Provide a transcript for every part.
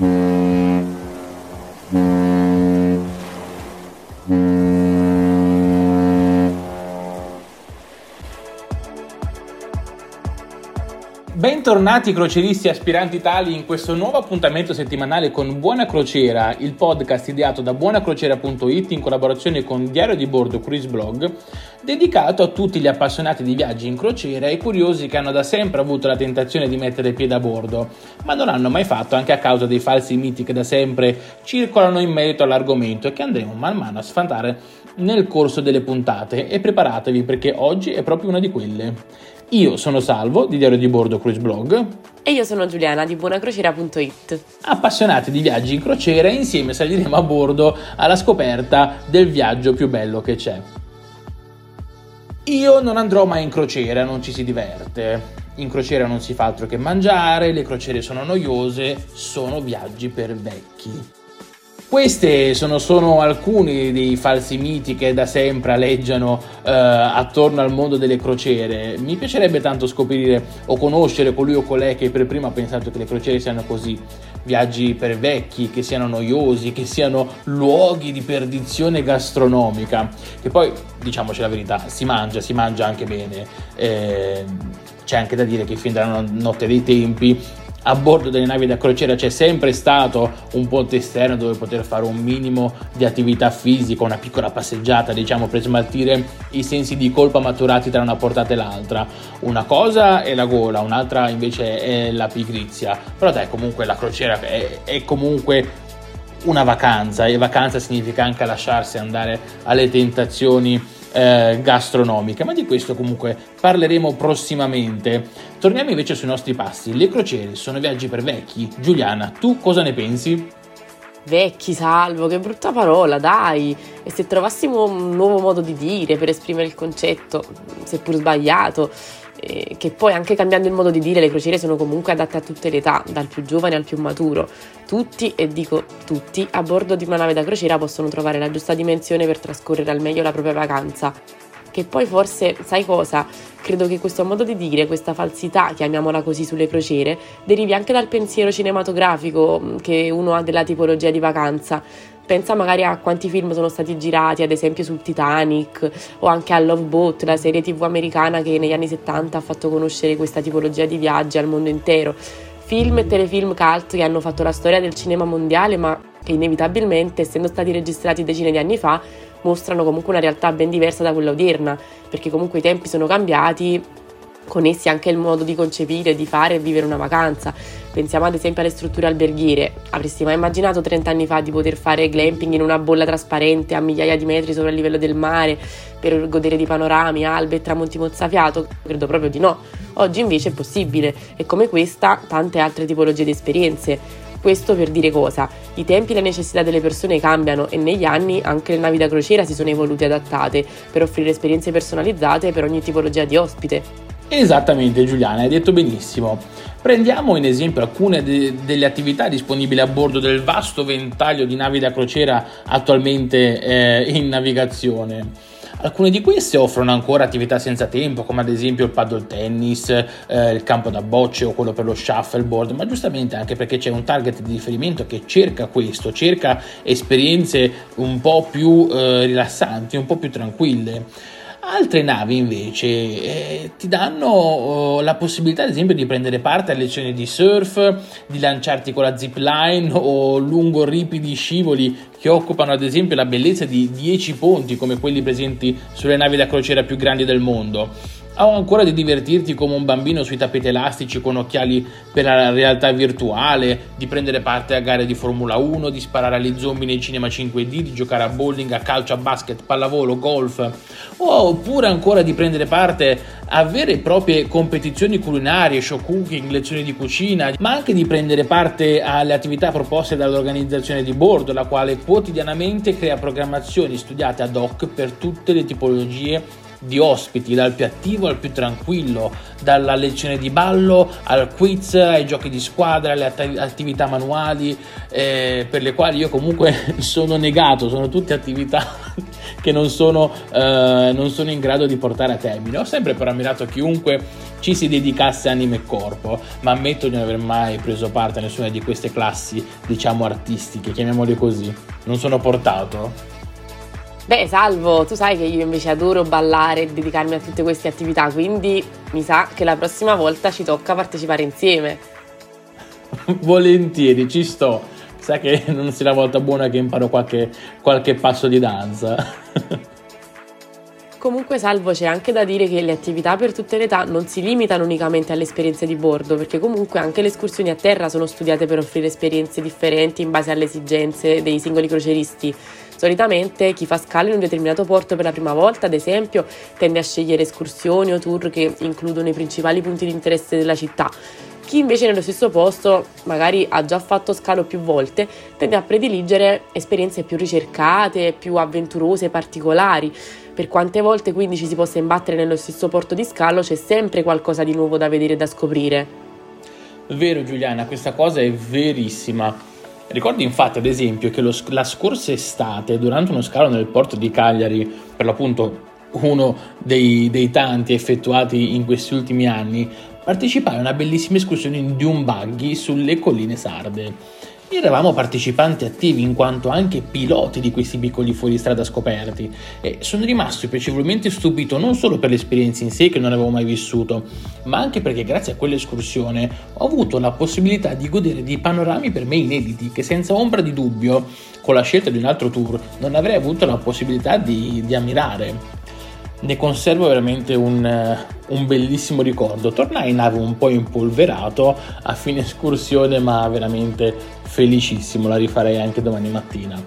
Mm-hmm. Bentornati croceristi aspiranti tali in questo nuovo appuntamento settimanale con Buona Crociera, il podcast ideato da buonacrociera.it in collaborazione con Diario di Bordo Cruise Blog, dedicato a tutti gli appassionati di viaggi in crociera e curiosi che hanno da sempre avuto la tentazione di mettere piede a bordo, ma non hanno mai fatto anche a causa dei falsi miti che da sempre circolano in merito all'argomento e che andremo man mano a sfantare nel corso delle puntate e preparatevi perché oggi è proprio una di quelle. Io sono Salvo di Diario di Bordo Cruise Blog. E io sono Giuliana di buonacrociera.it. Appassionati di viaggi in crociera insieme saliremo a bordo alla scoperta del viaggio più bello che c'è. Io non andrò mai in crociera, non ci si diverte. In crociera non si fa altro che mangiare, le crociere sono noiose, sono viaggi per vecchi. Questi sono, sono, alcuni dei falsi miti che da sempre aleggiano eh, attorno al mondo delle crociere. Mi piacerebbe tanto scoprire o conoscere colui o colei che per prima ha pensato che le crociere siano così, viaggi per vecchi, che siano noiosi, che siano luoghi di perdizione gastronomica. Che poi, diciamoci la verità, si mangia, si mangia anche bene. Eh, c'è anche da dire che fin dalla notte dei tempi a bordo delle navi da crociera c'è sempre stato un ponte esterno dove poter fare un minimo di attività fisica, una piccola passeggiata, diciamo, per smaltire i sensi di colpa maturati tra una portata e l'altra. Una cosa è la gola, un'altra invece è la pigrizia. Però dai, comunque la crociera è, è comunque una vacanza e vacanza significa anche lasciarsi andare alle tentazioni eh, gastronomiche, ma di questo comunque parleremo prossimamente. Torniamo invece sui nostri passi. Le crociere sono viaggi per vecchi. Giuliana, tu cosa ne pensi? Vecchi, salvo, che brutta parola, dai! E se trovassimo un nuovo modo di dire per esprimere il concetto, seppur sbagliato, che poi anche cambiando il modo di dire le crociere sono comunque adatte a tutte le età, dal più giovane al più maturo. Tutti, e dico tutti, a bordo di una nave da crociera possono trovare la giusta dimensione per trascorrere al meglio la propria vacanza. Che poi forse, sai cosa? Credo che questo modo di dire, questa falsità, chiamiamola così, sulle crociere, derivi anche dal pensiero cinematografico mm, che uno ha della tipologia di vacanza pensa magari a quanti film sono stati girati, ad esempio sul Titanic o anche a Love Boat, la serie tv americana che negli anni 70 ha fatto conoscere questa tipologia di viaggi al mondo intero. Film e telefilm cult che hanno fatto la storia del cinema mondiale, ma che inevitabilmente, essendo stati registrati decine di anni fa, mostrano comunque una realtà ben diversa da quella odierna, perché comunque i tempi sono cambiati con essi anche il modo di concepire, di fare e vivere una vacanza. Pensiamo ad esempio alle strutture alberghiere. Avresti mai immaginato 30 anni fa di poter fare glamping in una bolla trasparente a migliaia di metri sopra il livello del mare per godere di panorami, albe e tramonti mozzafiato? Credo proprio di no. Oggi invece è possibile e come questa tante altre tipologie di esperienze. Questo per dire cosa? I tempi e le necessità delle persone cambiano e negli anni anche le navi da crociera si sono evolute e adattate per offrire esperienze personalizzate per ogni tipologia di ospite. Esattamente Giuliana, hai detto benissimo. Prendiamo in esempio alcune de- delle attività disponibili a bordo del vasto ventaglio di navi da crociera attualmente eh, in navigazione. Alcune di queste offrono ancora attività senza tempo, come ad esempio il paddle tennis, eh, il campo da bocce o quello per lo shuffleboard, ma giustamente anche perché c'è un target di riferimento che cerca questo, cerca esperienze un po' più eh, rilassanti, un po' più tranquille. Altre navi invece eh, ti danno oh, la possibilità ad esempio di prendere parte a lezioni di surf, di lanciarti con la zip line o lungo ripidi scivoli che occupano ad esempio la bellezza di 10 ponti come quelli presenti sulle navi da crociera più grandi del mondo o ancora di divertirti come un bambino sui tappeti elastici con occhiali per la realtà virtuale, di prendere parte a gare di Formula 1, di sparare agli zombie nei cinema 5D, di giocare a bowling, a calcio, a basket, pallavolo, golf, oppure ancora di prendere parte a vere e proprie competizioni culinarie, show cooking, lezioni di cucina, ma anche di prendere parte alle attività proposte dall'organizzazione di bordo, la quale quotidianamente crea programmazioni studiate ad hoc per tutte le tipologie di ospiti, dal più attivo al più tranquillo, dalla lezione di ballo al quiz, ai giochi di squadra, alle att- attività manuali, eh, per le quali io comunque sono negato, sono tutte attività che non sono, eh, non sono in grado di portare a termine. Ho sempre però ammirato chiunque ci si dedicasse anima e corpo, ma ammetto di non aver mai preso parte a nessuna di queste classi, diciamo artistiche, chiamiamole così. Non sono portato. Beh, salvo, tu sai che io invece adoro ballare e dedicarmi a tutte queste attività, quindi mi sa che la prossima volta ci tocca partecipare insieme. Volentieri, ci sto. Sa che non sia la volta buona che imparo qualche, qualche passo di danza. Comunque, Salvo, c'è anche da dire che le attività per tutte le età non si limitano unicamente alle esperienze di bordo, perché comunque anche le escursioni a terra sono studiate per offrire esperienze differenti in base alle esigenze dei singoli croceristi. Solitamente chi fa scalo in un determinato porto per la prima volta, ad esempio, tende a scegliere escursioni o tour che includono i principali punti di interesse della città. Chi invece nello stesso posto magari ha già fatto scalo più volte, tende a prediligere esperienze più ricercate, più avventurose, particolari. Per quante volte quindi ci si possa imbattere nello stesso porto di scalo, c'è sempre qualcosa di nuovo da vedere e da scoprire. Vero Giuliana, questa cosa è verissima. Ricordo infatti ad esempio che lo, la scorsa estate, durante uno scalo nel porto di Cagliari, per l'appunto uno dei, dei tanti effettuati in questi ultimi anni, partecipai a una bellissima escursione di un buggy sulle colline sarde. Eravamo partecipanti attivi in quanto anche piloti di questi piccoli fuoristrada scoperti e sono rimasto piacevolmente stupito non solo per l'esperienza in sé che non avevo mai vissuto, ma anche perché grazie a quell'escursione ho avuto la possibilità di godere di panorami per me inediti che senza ombra di dubbio, con la scelta di un altro tour, non avrei avuto la possibilità di, di ammirare ne conservo veramente un, eh, un, bellissimo ricordo. Tornai in nave un po' impolverato a fine escursione, ma veramente felicissimo, la rifarei anche domani mattina.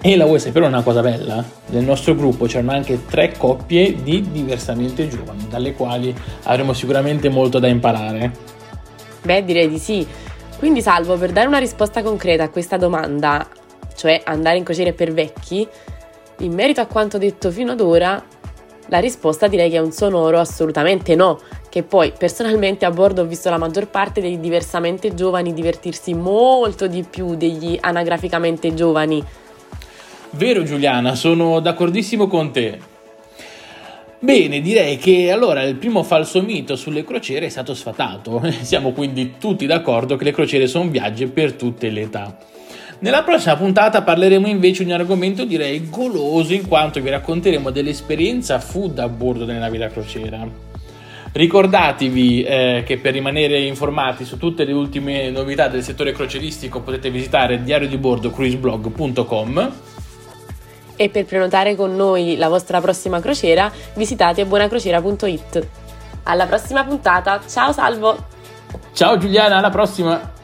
E la vuoi sapere una cosa bella? Nel nostro gruppo c'erano anche tre coppie di diversamente giovani, dalle quali avremo sicuramente molto da imparare. Beh, direi di sì. Quindi, Salvo, per dare una risposta concreta a questa domanda, cioè andare in crociere per vecchi, in merito a quanto detto fino ad ora, la risposta direi che è un sonoro assolutamente no, che poi personalmente a bordo ho visto la maggior parte dei diversamente giovani divertirsi molto di più degli anagraficamente giovani. Vero Giuliana, sono d'accordissimo con te. Bene, direi che allora il primo falso mito sulle crociere è stato sfatato. Siamo quindi tutti d'accordo che le crociere sono viaggi per tutte le età. Nella prossima puntata parleremo invece di un argomento direi goloso in quanto vi racconteremo dell'esperienza food a bordo delle navi da crociera. Ricordatevi eh, che per rimanere informati su tutte le ultime novità del settore croceristico potete visitare diariodibordo cruiseblog.com e per prenotare con noi la vostra prossima crociera visitate buonacrociera.it. Alla prossima puntata, ciao Salvo! Ciao Giuliana, alla prossima!